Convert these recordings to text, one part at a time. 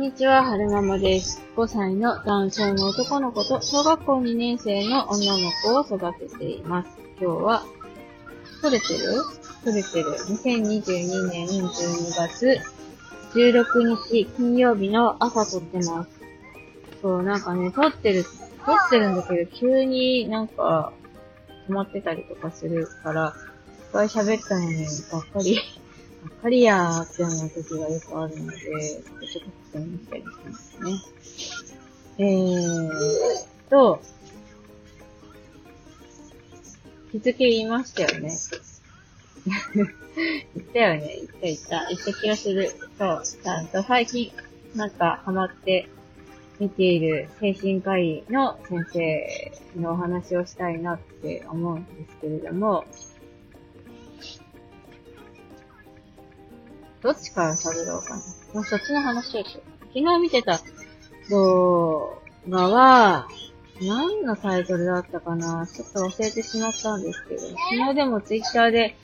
んにちは、はるままです。5歳の男性の男の子と小学校2年生の女の子を育てています。今日は、撮れてる？撮れてる。2022年12月16日金曜日の朝撮ってます。そう、なんかね、撮ってる、撮ってるんだけど、急になんか、止まってたりとかするから、いっぱい喋ったのに、ばっかりばっかりやーって思う時がよくあるので、ちょっと確認したりしますね。えーと、日付言いましたよね。言ったよね。言った言った。言った気がする。そう。ちゃんと最近、なんかハマって見ている精神科医の先生のお話をしたいなって思うんですけれども、どっちから喋ろうかな。もうそっちの話をしよう。昨日見てた動画は、何のタイトルだったかなちょっと忘れてしまったんですけど、昨日でもツイッターで、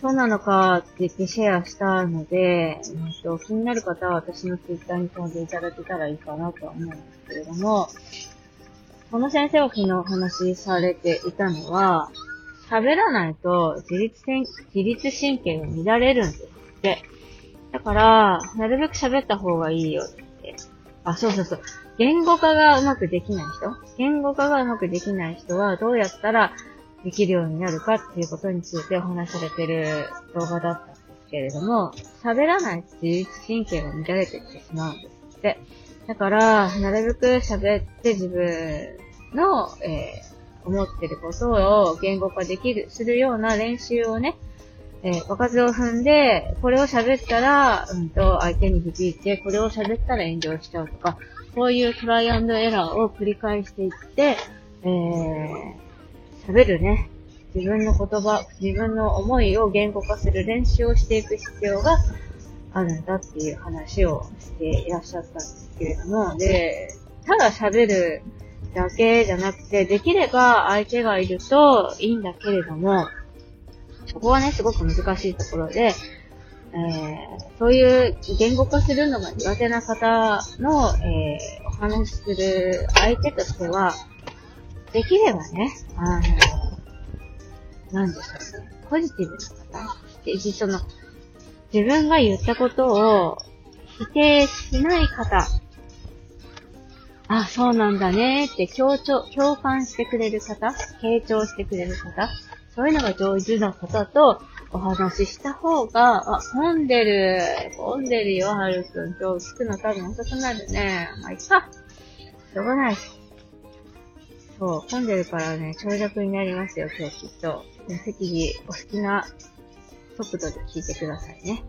そうなのかって言ってシェアしたので、えっと、気になる方は私のツイッターに飛んでいただけたらいいかなとは思うんですけれども、この先生は昨日お話しされていたのは、喋らないと自律自律神経が乱れるんですって。だから、なるべく喋った方がいいよって。あ、そうそうそう。言語化がうまくできない人？言語化がうまくできない人はどうやったらできるようになるかっていうことについてお話しされてる動画だったんですけれども、喋らないと自律神経が乱れていってしまうんですって。だから、なるべく喋って自分の、えー、思ってることを言語化できる、するような練習をね、えー、場数を踏んで、これを喋ったら、うんと、相手に響いて、これを喋ったら炎上しちゃうとか、こういうトライアンドエラーを繰り返していって、えー、喋るね、自分の言葉、自分の思いを言語化する練習をしていく必要があるんだっていう話をしていらっしゃったんですけれども、で、ただ喋るだけじゃなくて、できれば相手がいるといいんだけれども、そこはね、すごく難しいところで、えー、そういう言語化するのが苦手な方の、えー、お話しする相手としては、できればね、あの、なんでしょうね、ポジティブな方、で、その、自分が言ったことを否定しない方、あ、そうなんだねって強調、共感してくれる方、傾聴してくれる方、そういうのが上手な方とお話しした方が、あ、混んでる。混んでるよ、はるくん。今日着くの多分遅くなるね。まあ、いっか。しょうがない。そう、混んでるからね、長尺になりますよ、今日きっと。適宜お好きな速度で聞いてくださいね。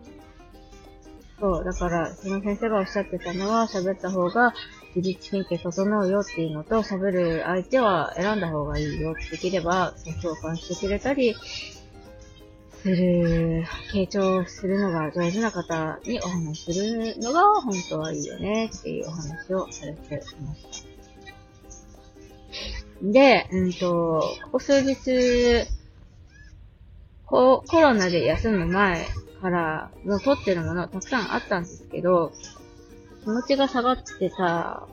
そう、だから、その先生がおっしゃってたのは、喋った方が自律神経整うよっていうのと、喋る相手は選んだ方がいいよ。できれば、共感してくれたり、する、傾聴するのが上手な方にお話しするのが本当はいいよねっていうお話をされていました。で、うんと、ここ数日、ココロナで休む前からの撮ってるものたくさんあったんですけど、気持ちが下がってた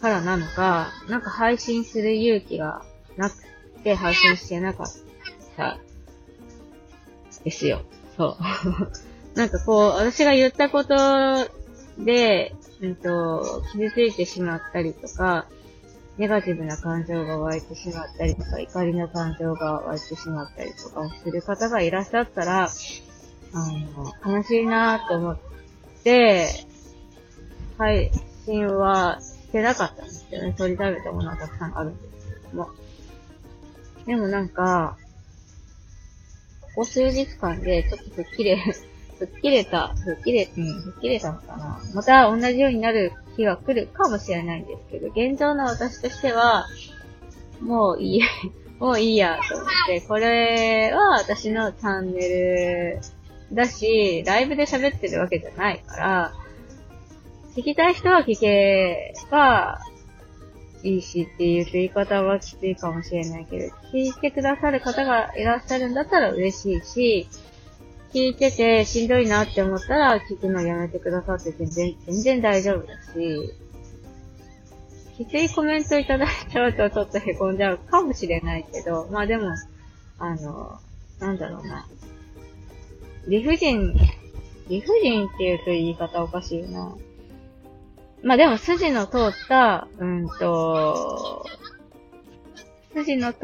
からなのか、なんか配信する勇気がなくて配信してなかったですよ。そう。なんかこう、私が言ったことで、うんと、傷ついてしまったりとか、ネガティブな感情が湧いてしまったりとか、怒りの感情が湧いてしまったりとかする方がいらっしゃったら、あの、悲しいなと思って、配信はしてなかったんですよね。取り食べたものはたくさんあるんですけども。でもなんか、ここ数日間でちょっと吹っ切れ、吹っ切れた、吹っ切れ、うん、吹っ切れたのかな。また同じようになる日が来るかもしれないんですけど、現状の私としては、もういい、もういいやと思って、これは私のチャンネルだし、ライブで喋ってるわけじゃないから、聞きたい人は聞けばいいしっていう言い方はきついかもしれないけど、聞いてくださる方がいらっしゃるんだったら嬉しいし、聞いててしんどいなって思ったら聞くのやめてくださって全然、全然大丈夫だし、きついコメントいただいちゃうとちょっと凹んじゃうかもしれないけど、まあでも、あの、なんだろうな。理不尽、理不尽って言うと言い方おかしいな。まあでも筋の通った、うんと、筋の通っ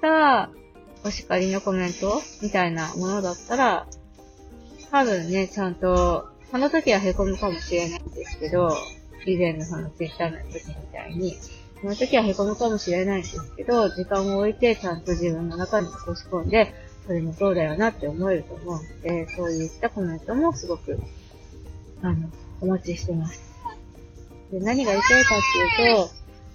たお叱りのコメントみたいなものだったら、多分ね、ちゃんと、その時は凹むかもしれないんですけど、以前のそのツイッターの時みたいに、その時は凹むかもしれないんですけど、時間を置いてちゃんと自分の中に落とし込んで、それもそうだよなって思えると思うので、そういったコメントもすごく、あの、お待ちしてます。で、何が言いたいかっていうと、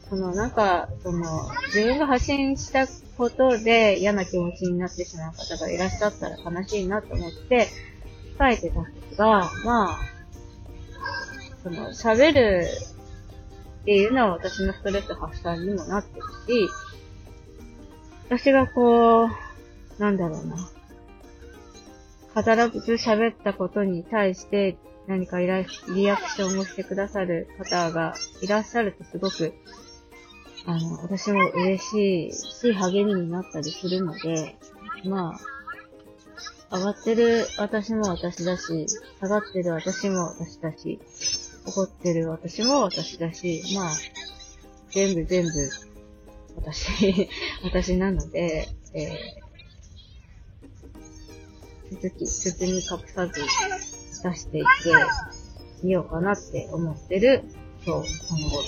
そのなんか、その、自分が発信したことで嫌な気持ちになってしまう方がいらっしゃったら悲しいなと思って、控えてたんですが、まあ、その、喋るっていうのは私のストレス発散にもなってるし、私がこう、なんだろうな。働く喋ったことに対して何かリアクションをしてくださる方がいらっしゃるとすごく、あの、私も嬉しいし、励みになったりするので、まあ、上がってる私も私だし、下がってる私も私だし、怒ってる私も私だし、まあ、全部全部私、私なので、えー、続き、包み隠さず出していってみようかなって思ってる今日、この頃。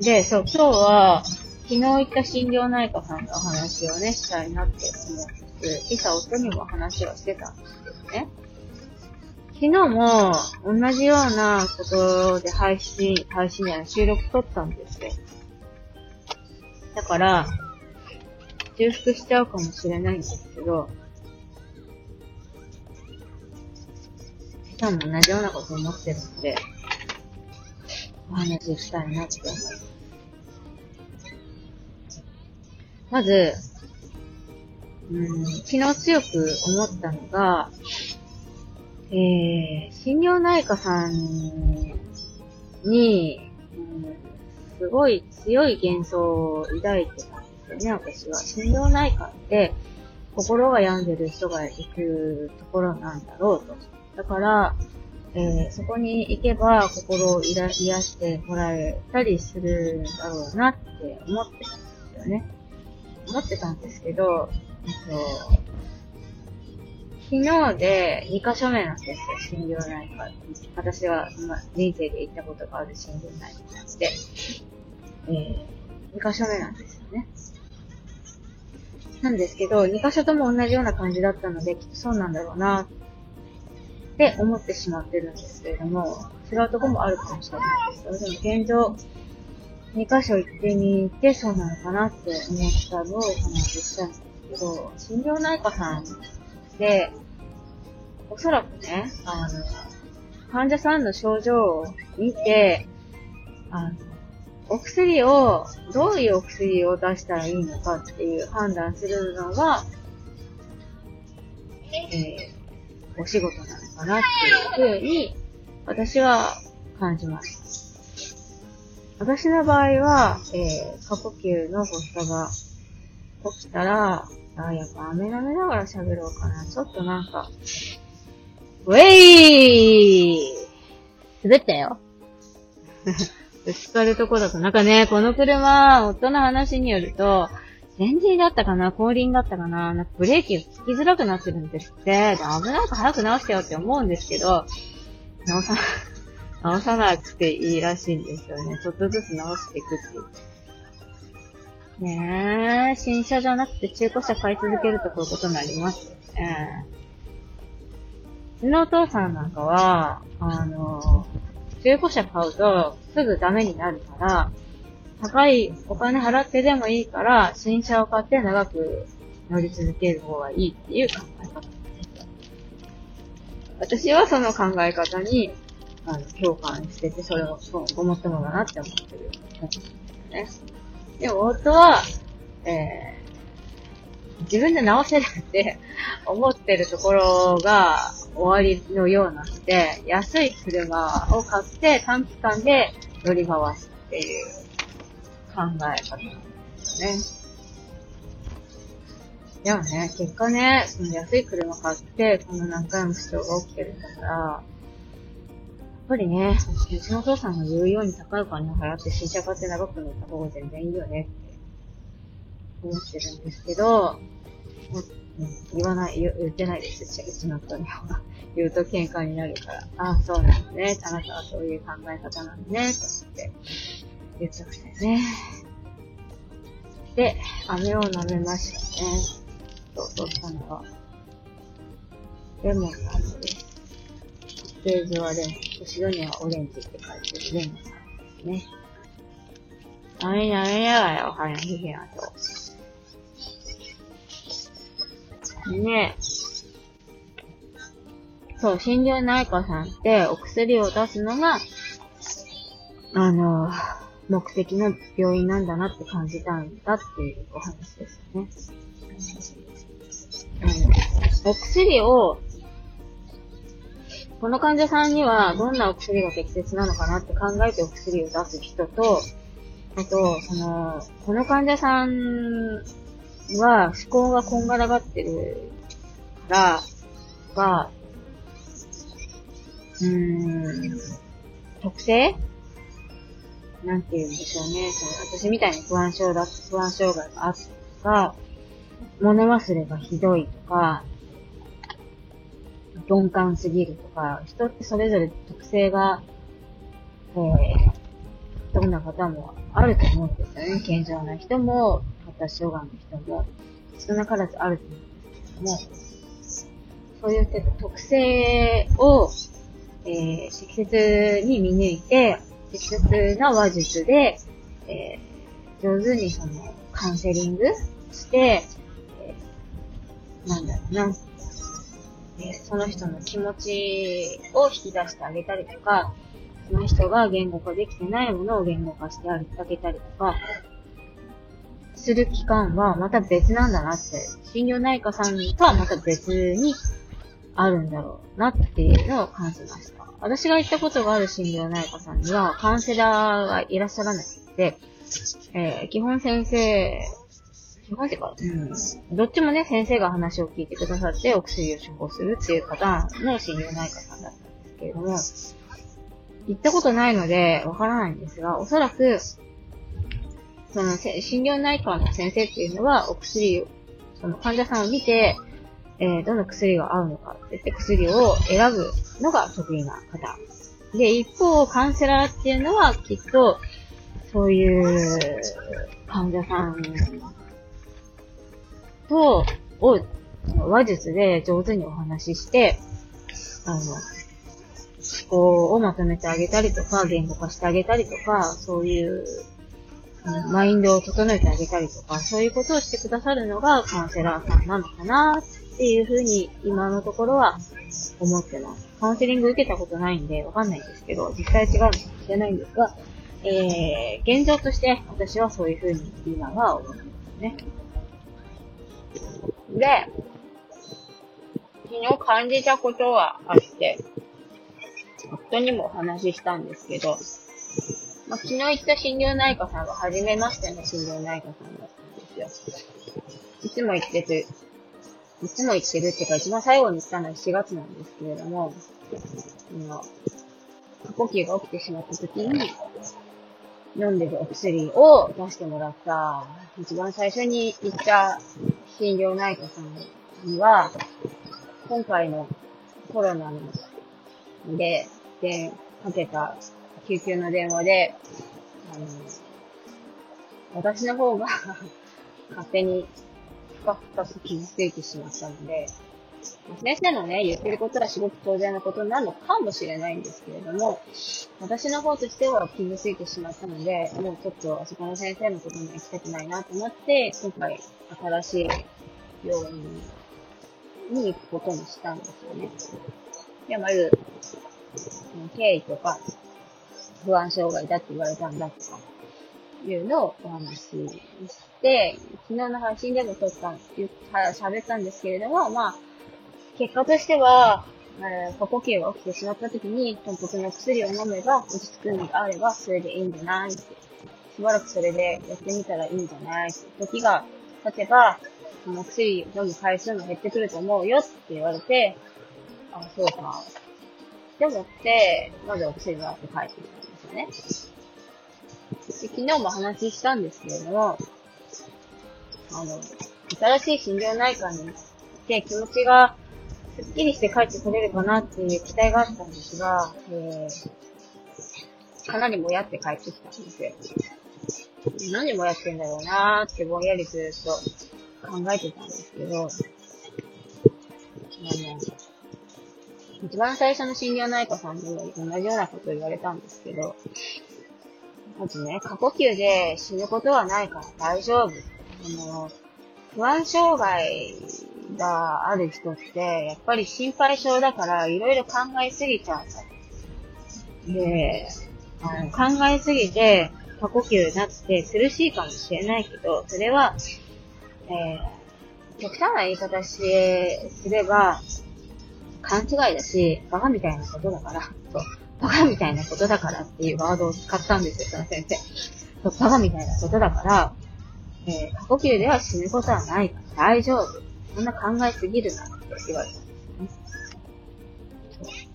で、そう、今日は、昨日行った心療内科さんのお話をね、したいなって思うんです。今朝夫にも話をしてたんですけどね。昨日も同じようなことで配信、配信や収録撮ったんですよ。だから、重複しちゃうかもしれないんですけど、今日も同じようなこと思ってるので、お話ししたいなって思います。まず、うん、昨日強く思ったのが、えー、心療内科さんに、すごい強い幻想を抱いてたんですよね、私は。心療内科って、心が病んでる人が行くところなんだろうと。だから、えー、そこに行けば心を癒してもらえたりするんだろうなって思ってたんですよね。思ってたんですけど、えっと、昨日で2箇所目なんですよ、心療内科。私は、ま、人生で行ったことがある心療内科なんで、えー、2箇所目なんですよね。なんですけど、2箇所とも同じような感じだったので、きっとそうなんだろうな、っって思ってしまってるんですけれども、違うとこもあるかもしれないです。けどでも現状、2箇所行ってみてそうなのかなって思ったのをお話ししたんですけど、心療内科さんで、おそらくね、あの、患者さんの症状を見て、あの、お薬を、どういうお薬を出したらいいのかっていう判断するのが、えー、お仕事なのかなっていうふうに、私は感じます。私の場合は、えー、過呼吸の発作が起きたら、あ、やっぱ飴舐めながら喋ろうかな。ちょっとなんか、ウェイ滑ったよ。ぶつかるとこだと、なんかね、この車、夫の話によると、エンジンだったかな後輪だったかななんかブレーキがつきづらくなってるんですって。で、危ないから早く直してよって思うんですけど、直さ、直さなくていいらしいんですよね。ちょっとずつ直していくっていう。ねえ、新車じゃなくて中古車買い続けるとこういうことになりますよね。うちのお父さんなんかは、あの、中古車買うとすぐダメになるから、高いお金払ってでもいいから、新車を買って長く乗り続ける方がいいっていう考え方私はその考え方に、あの、共感してて、それをごもっともだなって思ってるね。でも夫は、えー、自分で直せるって思ってるところが終わりのようなので、安い車を買って短期間で乗り回すっていう考え方ですね。でもね、結果ね、その安い車買って、この何回も不調が起きてるんだから、やっぱりね、うちのお父さんが言うように高いお金を払って新車買って長く乗った方が全然いいよねって思ってるんですけど、言わない、言ってないです、うちの人には。言うと喧嘩になるから、ああ、そうなんですね。あなたはそういう考え方なんね、とって言ってましたよね。で、飴を舐めましたね。そう、取ったのは、レモンの飴です。ページはレモン、後ろにはオレンジって書いてるレモンですね。舐め舐めながらお花ひげなと。ねえそう、心療内科さんってお薬を出すのが、あの、目的の病院なんだなって感じたんだっていうお話ですね。うん、お薬を、この患者さんにはどんなお薬が適切なのかなって考えてお薬を出す人と、あと、その、この患者さんは思考がこんがらがってるから、が、うーん、特性なんて言うんでしょうね。その私みたいに不安症だ、不安障害があったとか、物忘れがひどいとか、鈍感すぎるとか、人ってそれぞれ特性が、えー、どんな方もあると思うんですよね。健常な人も、発達障害の人も、少なからずあると思うんですけども、そういう特性を、えー、適切に見抜いて、適切な話術で、えー、上手にその、カウンセリングして、えー、なんだろうな、えその人の気持ちを引き出してあげたりとか、その人が言語化できてないものを言語化してあげたりとか、する期間はまた別なんだなって、心療内科さんとはまた別にあるんだろうなっていうのを感じました。私が行ったことがある心療内科さんにはカウンセラーがいらっしゃらなくて、えー、基本先生、基本ってか、うん、どっちもね、先生が話を聞いてくださってお薬を処方するっていうパターンの心療内科さんだったんですけれども、行ったことないのでわからないんですが、おそらく、その、心療内科の先生っていうのは、お薬、その患者さんを見て、えー、どの薬が合うのかって言って薬を選ぶのが得意な方。で、一方、カウンセラーっていうのは、きっと、そういう患者さんと、を、話術で上手にお話しして、あの、思考をまとめてあげたりとか、言語化してあげたりとか、そういう、マインドを整えてあげたりとか、そういうことをしてくださるのがカウンセラーさんなのかなっっていうふうに今のところは思ってます。カウンセリング受けたことないんでわかんないんですけど、実際違うかもしれないんですが、えー、現状として私はそういうふうに今は思ってますね。で、昨日感じたことはあって、夫にもお話ししたんですけど、まあ、昨日行った心療内科さんは初めましての心療内科さんだったんですよ。いつも行ってて、いつも言ってるっていうか、一番最後に行ったのは7月なんですけれども、今、過呼吸が起きてしまった時に、飲んでるお薬を出してもらった、一番最初に行った心療内科さんには、今回のコロナので、で、かけた救急の電話で、あの、私の方が 勝手に深々と傷ついてしまったので、先生のね、言ってることはすごく当然なことになるのかもしれないんですけれども、私の方としては傷ついてしまったので、もうちょっとあそこの先生のことには行きたくないなと思って、今回新しい病院に行くことにしたんですよね。で、まず、経緯とか、不安障害だって言われたんだとか、いうのをお話しして、昨日の配信でも撮った、喋ったんですけれども、まあ、結果としては、えー、呼吸が起きてしまった時に、豚骨の薬を飲めば落ち着くのであれば、それでいいんじゃないって。しばらくそれでやってみたらいいんじゃない。時が経てば、その薬飲む回数も減ってくると思うよって言われて、あ、そうか。って思って、まずお薬をって帰ってきたんですよね。昨日も話したんですけれども、あの、新しい心療内科に行って気持ちがすっきりして帰ってこれるかなっていう期待があったんですが、えー、かなりもやって帰ってきたんですよ。何もやってんだろうなーってぼんやりずっと考えてたんですけど、あの、一番最初の心療内科さんにも同じようなことを言われたんですけど、まずね、過呼吸で死ぬことはないから大丈夫。あの、不安障害がある人って、やっぱり心配性だから、いろいろ考えすぎちゃう。で、あの考えすぎて、過呼吸になって苦しいかもしれないけど、それは、えー、極端な言い方し、すれば、勘違いだし、バカみたいなことだから、そう。バカみたいなことだからっていうワードを使ったんですよ、その先生。そうバカみたいなことだから、えー、過呼吸では死ぬことはないから大丈夫。そんな考えすぎるなって言われたんで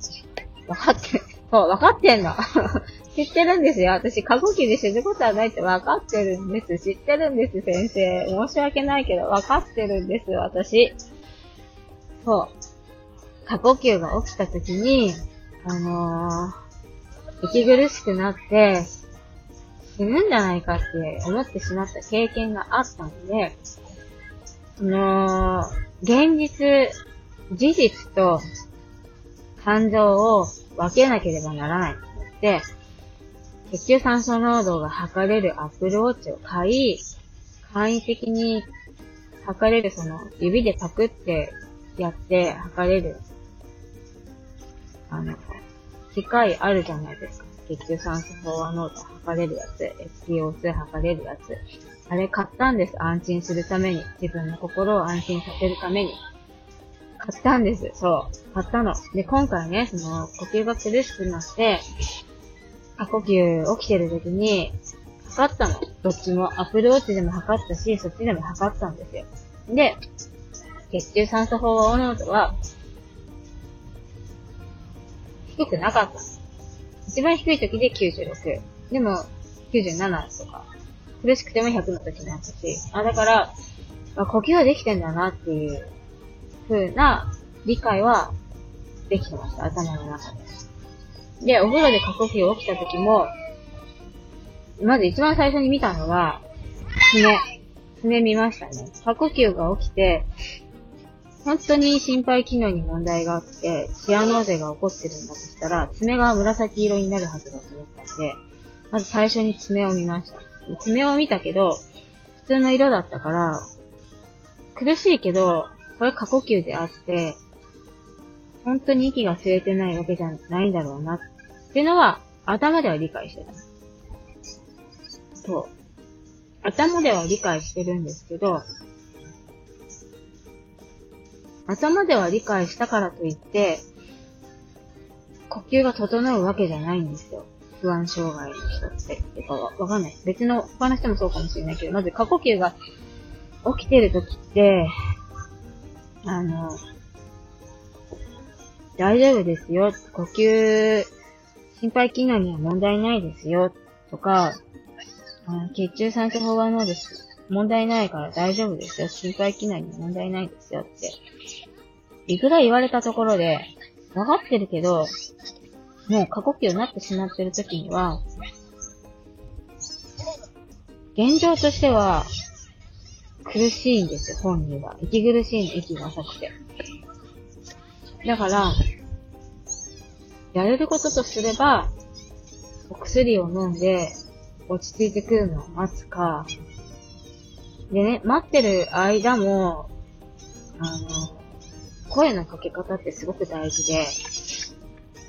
すね。わかって、そう、わかってんの。知ってるんですよ。私、過呼吸で死ぬことはないってわかってるんです。知ってるんです、先生。申し訳ないけど、わかってるんです、私。そう。過呼吸が起きた時に、あのー、息苦しくなって、死ぬんじゃないかって思ってしまった経験があったので、そのー、現実、事実と感情を分けなければならないと思って、血中酸素濃度が測れるアップルウォッチを買い、簡易的に測れるその指でパクってやって測れる、あの、機械あるじゃないですか。血中酸素飽和濃度測れるやつ、SPO2 測れるやつ。あれ買ったんです。安心するために。自分の心を安心させるために。買ったんです。そう。買ったの。で、今回ね、その、呼吸が苦しくなって、過呼吸起きてる時に、測ったの。どっちも。アプルウォッチでも測ったし、そっちでも測ったんですよ。で、血中酸素飽和濃度は、低くなかった。一番低い時で96。でも、97とか。苦しくても100の時になったし。あ、だから、あ、呼吸はできてんだなっていう風な理解はできてました。頭の中で。で、お風呂で過呼吸起きた時も、まず一番最初に見たのは、爪。爪見ましたね。過呼吸が起きて、本当に心肺機能に問題があって、シアノーゼが起こってるんだとしたら、爪が紫色になるはずだと思ったんで、まず最初に爪を見ました。爪を見たけど、普通の色だったから、苦しいけど、これ過呼吸であって、本当に息が吸えてないわけじゃないんだろうな、っていうのは、頭では理解してた。そう。頭では理解してるんですけど、頭では理解したからといって、呼吸が整うわけじゃないんですよ。不安障害の人って。てかはわかんない。別の他の人もそうかもしれないけど、まず過呼吸が起きてる時って、あの、大丈夫ですよ。呼吸、心肺機能には問題ないですよ。とか、血中酸素飽和濃度問題ないから大丈夫ですよ。心肺機能に問題ないですよって。いくら言われたところで、わかってるけど、もう過呼吸になってしまってる時には、現状としては、苦しいんですよ、本人は。息苦しいの、息が浅くて。だから、やれることとすれば、お薬を飲んで、落ち着いてくるのを待つか、でね、待ってる間も、あの、声のかけ方ってすごく大事で、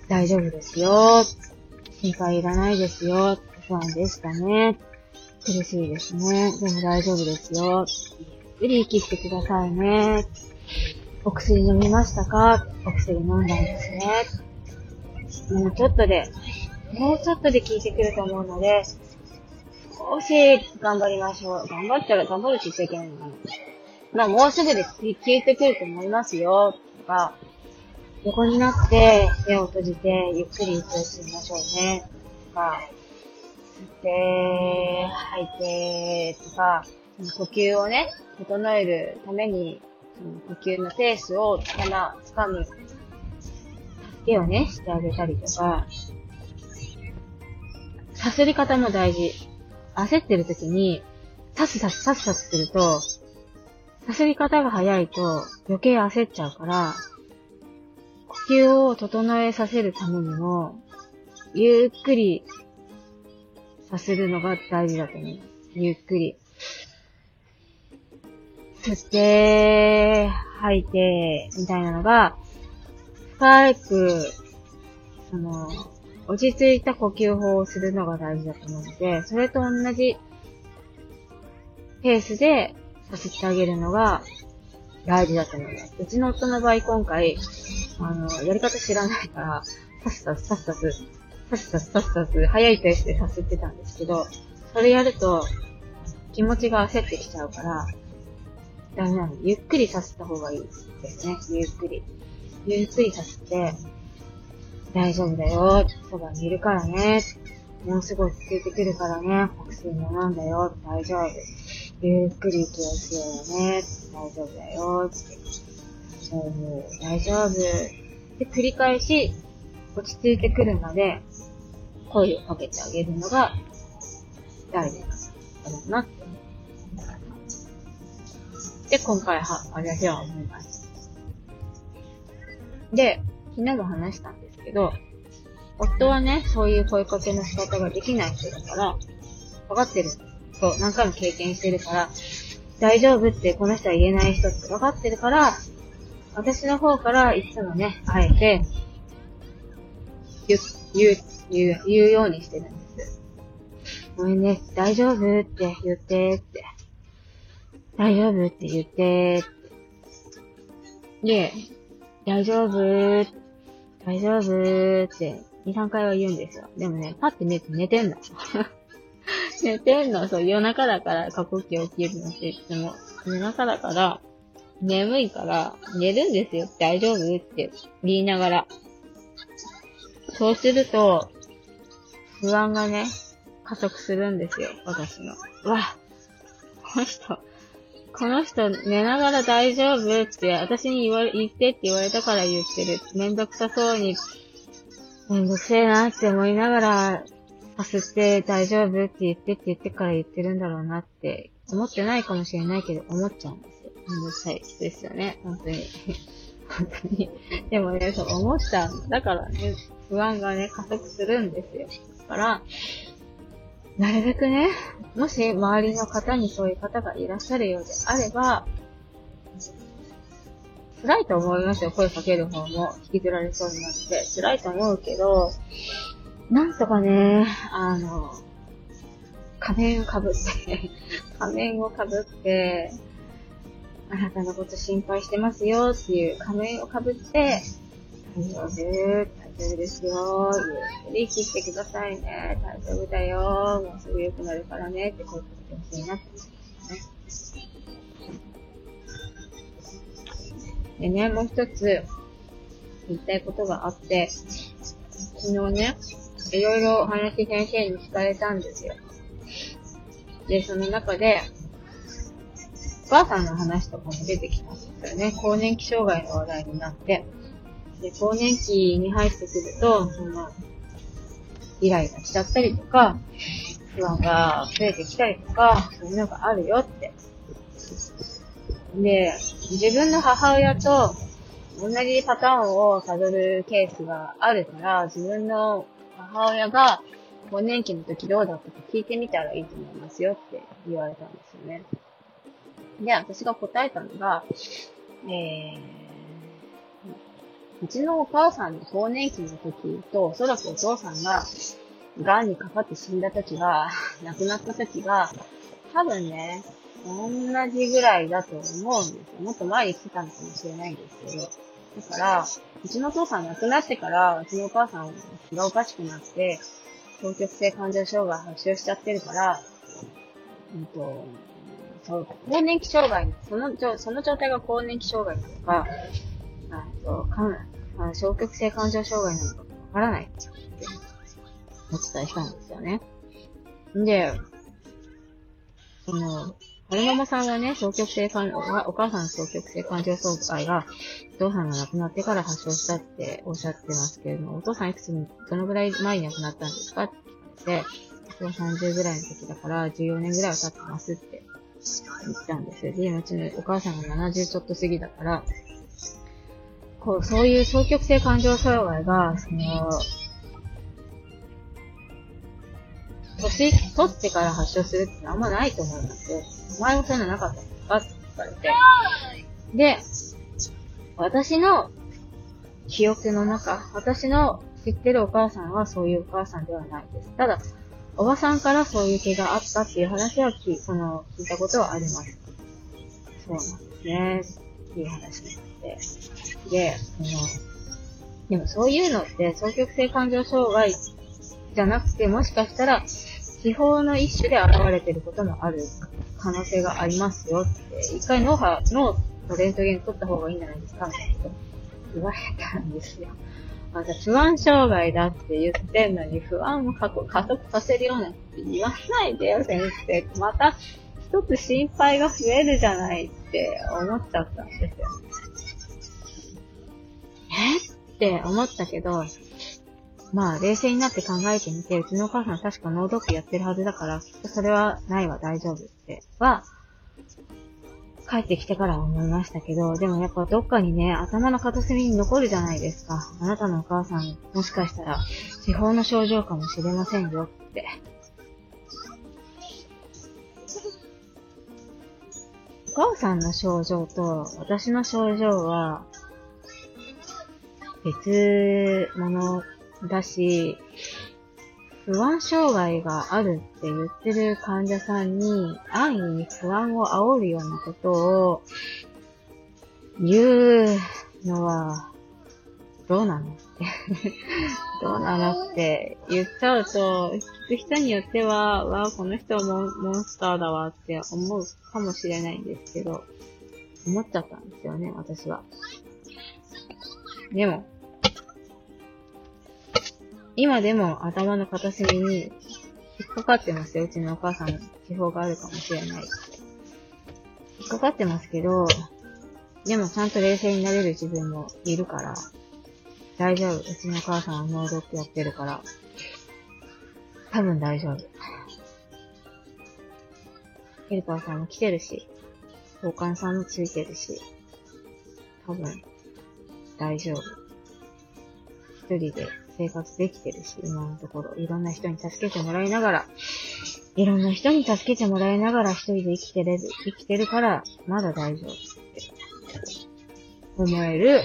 大丈夫ですよ。心配いらないですよ。不安でしたね。苦しいですね。でも大丈夫ですよ。ゆっくり息してくださいね。お薬飲みましたか？お薬飲んだんですね。もうちょっとで、もうちょっとで効いてくると思うので、少し頑張りましょう。頑張ったら頑張るって言っちゃいけないな。まあもうすぐで消えてくると思いますよ。とか、横になって目を閉じてゆっくり息を吸いましょうね。とか、吸って、吐いて、とか、呼吸をね、整えるために、呼吸のペースをただ掴む、手をね、してあげたりとか、さすり方も大事。焦ってる時に、さすさすさすさすすると、さすり方が早いと余計焦っちゃうから、呼吸を整えさせるためにも、ゆっくりさせるのが大事だと思います。ゆっくり。吸って、吐いて、みたいなのが、深く、その、落ち着いた呼吸法をするのが大事だと思うので、それと同じペースでさせてあげるのが大事だと思います。うちの夫の場合今回、あの、やり方知らないから、さっさすさっさす、さっさすさっさす、早いペースでさせてたんですけど、それやると気持ちが焦ってきちゃうから、ダメなの。ゆっくりさせた方がいいですね。ゆっくり。ゆっくりさせて、大丈夫だよ。そばにいるからね。もうすぐ落ち着いてくるからね。お薬も飲んだよ。大丈夫。ゆっくり息をしようね。大丈夫だよ。って大丈夫。大丈夫。で、繰り返し、落ち着いてくるまで、声をかけてあげるのが、大事だなってで、今回は、私は思います。で、昨日も話したんですけど、夫はね、そういう声かけの仕方ができない人だから、分かってる。そう、何回も経験してるから、大丈夫ってこの人は言えない人って分かってるから、私の方からいつもね、あえて、言う、言う、言う、ようにしてるんです。ごめんね、大丈夫って言ってって。大丈夫って言ってって、で、大丈夫って、大丈夫ーって、2、3回は言うんですよ。でもね、パッて寝て寝てんの。寝てんの、そう、夜中だから過呼吸起きるのって言っても、夜中だから、眠いから、寝るんですよ。大丈夫って言いながら。そうすると、不安がね、加速するんですよ、私の。うわ、この人、この人寝ながら大丈夫って私に言われ、言ってって言われたから言ってる。めんどくさそうに、めんどくせえなって思いながら、さすって大丈夫って言ってって言ってから言ってるんだろうなって思ってないかもしれないけど思っちゃうんですよ。めんどくさい人ですよね。本当に。本当に。でもね、そう思っちゃう。だからね、不安がね、加速するんですよ。だから、なるべくね、もし周りの方にそういう方がいらっしゃるようであれば、辛いと思いますよ、声かける方も。引きずられそうになって。辛いと思うけど、なんとかね、あの、仮面をかぶって 仮面をかぶって、あなたのこと心配してますよっていう仮面をかぶって、大丈夫大丈夫ですよ。ゆっくり息してくださいね。大丈夫だよ。もうすぐ良くなるからね。って声かけてほしいなって思いますね。でね、もう一つ言いたいことがあって、昨日ね、いろいろお話先生に聞かれたんですよ。で、その中で、お母さんの話とかも出てきたんですよね。更年期障害の話題になって。で、更年期に入ってくると、その、イライラしちゃったりとか、不安が増えてきたりとか、そういうのがあるよって。で、自分の母親と同じパターンを辿るケースがあるから、自分の母親が更年期の時どうだったか聞いてみたらいいと思いますよって言われたんですよね。で、私が答えたのが、えー、うちのお母さんの更年期の時と、おそらくお父さんが癌にかかって死んだ時が、亡くなった時が、多分ね、同じぐらいだと思うんですよ。もっと前に来てたのかもしれないんですけど。だから、うちのお父さん亡くなってから、うちのお母さん気がおかしくなって、双極性感情障害発症しちゃってるから、うんと、そう、更年期障害、その、その状態が更年期障害なのか、あと、かん、消極性感情障害なのかわからないってお伝えしたんですよね。んで、その、春ママさんはね、双極性感、お母さんの双極性感情障害が、お父さんが亡くなってから発症したっておっしゃってますけれども、お父さんいくつに、どのぐらい前に亡くなったんですかって言って、お父30ぐらいの時だから、14年ぐらいは経ってますって言ったんですよ。で、うちのお母さんが70ちょっと過ぎだから、こう、そういう双極性感情障害が、その、年取ってから発症するってあんまないと思うんですよ。お前もそういうのなかったんですかって聞かれて。で、私の記憶の中、私の知ってるお母さんはそういうお母さんではないです。ただ、おばさんからそういう毛があったっていう話は聞その、聞いたことはあります。そうなんですね。っていう話になって。で、その、でもそういうのって、双極性感情障害じゃなくて、もしかしたら、地方の一種で現れてることもある可能性がありますよって、一回脳波、脳とレントゲン取った方がいいんじゃないですかみたいなこと言われたんですよ。また不安障害だって言ってんのに不安を加速させるようなって言わないでよ、先生。また一つ心配が増えるじゃないって思っちゃったんですよ。って思ったけど、まあ、冷静になって考えてみて、うちのお母さん確か脳ドックやってるはずだから、きっとそれはないわ、大丈夫って、は、帰ってきてから思いましたけど、でもやっぱどっかにね、頭の片隅に残るじゃないですか。あなたのお母さん、もしかしたら、地方の症状かもしれませんよって。お母さんの症状と私の症状は別物だし、不安障害があるって言ってる患者さんに安易に不安を煽るようなことを言うのはどうなのって どうなのって言っちゃうと、聞く人によっては、わあ、この人はモンスターだわって思うかもしれないんですけど、思っちゃったんですよね、私は。でも、今でも頭の片隅に引っかかってますよ。うちのお母さんの地方があるかもしれない。引っかかってますけど、でもちゃんと冷静になれる自分もいるから、大丈夫。うちのお母さんはノードってやってるから、多分大丈夫。ヘルパーさんも来てるし、交換さんもついてるし、多分、大丈夫。一人で生活できてるし、今のところ。いろんな人に助けてもらいながら、いろんな人に助けてもらいながら一人で生きてれる、生きてるから、まだ大丈夫って思える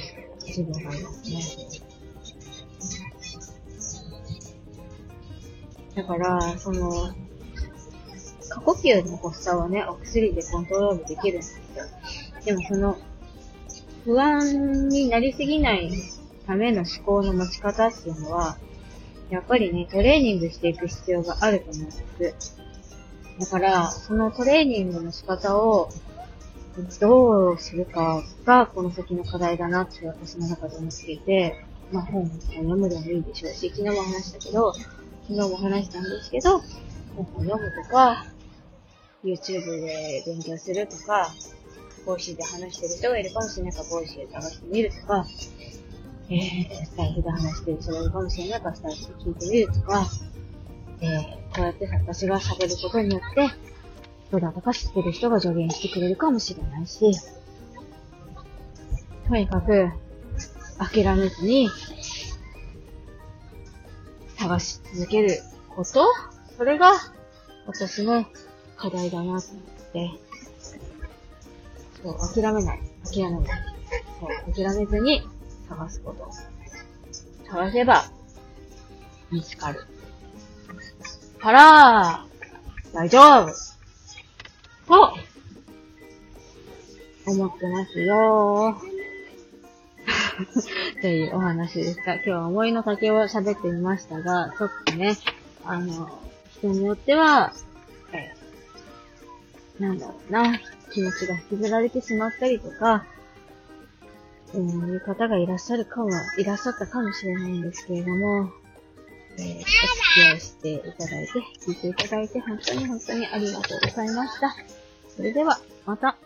自分がいますね。だから、その、過呼吸の発作はね、お薬でコントロールできるんですよ。でもその、不安になりすぎないための思考の持ち方っていうのは、やっぱりね、トレーニングしていく必要があると思うんです。だから、そのトレーニングの仕方をどうするかが、この先の課題だなって私の中で思っていて、まあ本を読むでもいいでしょうし、昨日も話したけど、昨日も話したんですけど、本を読むとか、YouTube で勉強するとか、ボイシーで話してる人がいるかもしれないから、ボイシーで探してみるとか、えー、スタイフで話してる人がいるかもしれないから、スタイフで聞いてみるとか、えー、こうやって私が喋ることによって、どなたか知ってる人が助言してくれるかもしれないし、とにかく、諦めずに、探し続けることそれが、私の課題だなと思って、そう、諦めない。諦めない。そう、諦めずに、探すこと。探せば見つかる。から、大丈夫と、思ってますよ というお話でした。今日は思いの丈を喋ってみましたが、ちょっとね、あの、人によっては、え、なんだろうな、気持ちが引きずられてしまったりとか、えーいう方がいらっしゃるかも、いらっしゃったかもしれないんですけれども、えー、お付き合いしていただいて、聞いていただいて、本当に本当にありがとうございました。それでは、また。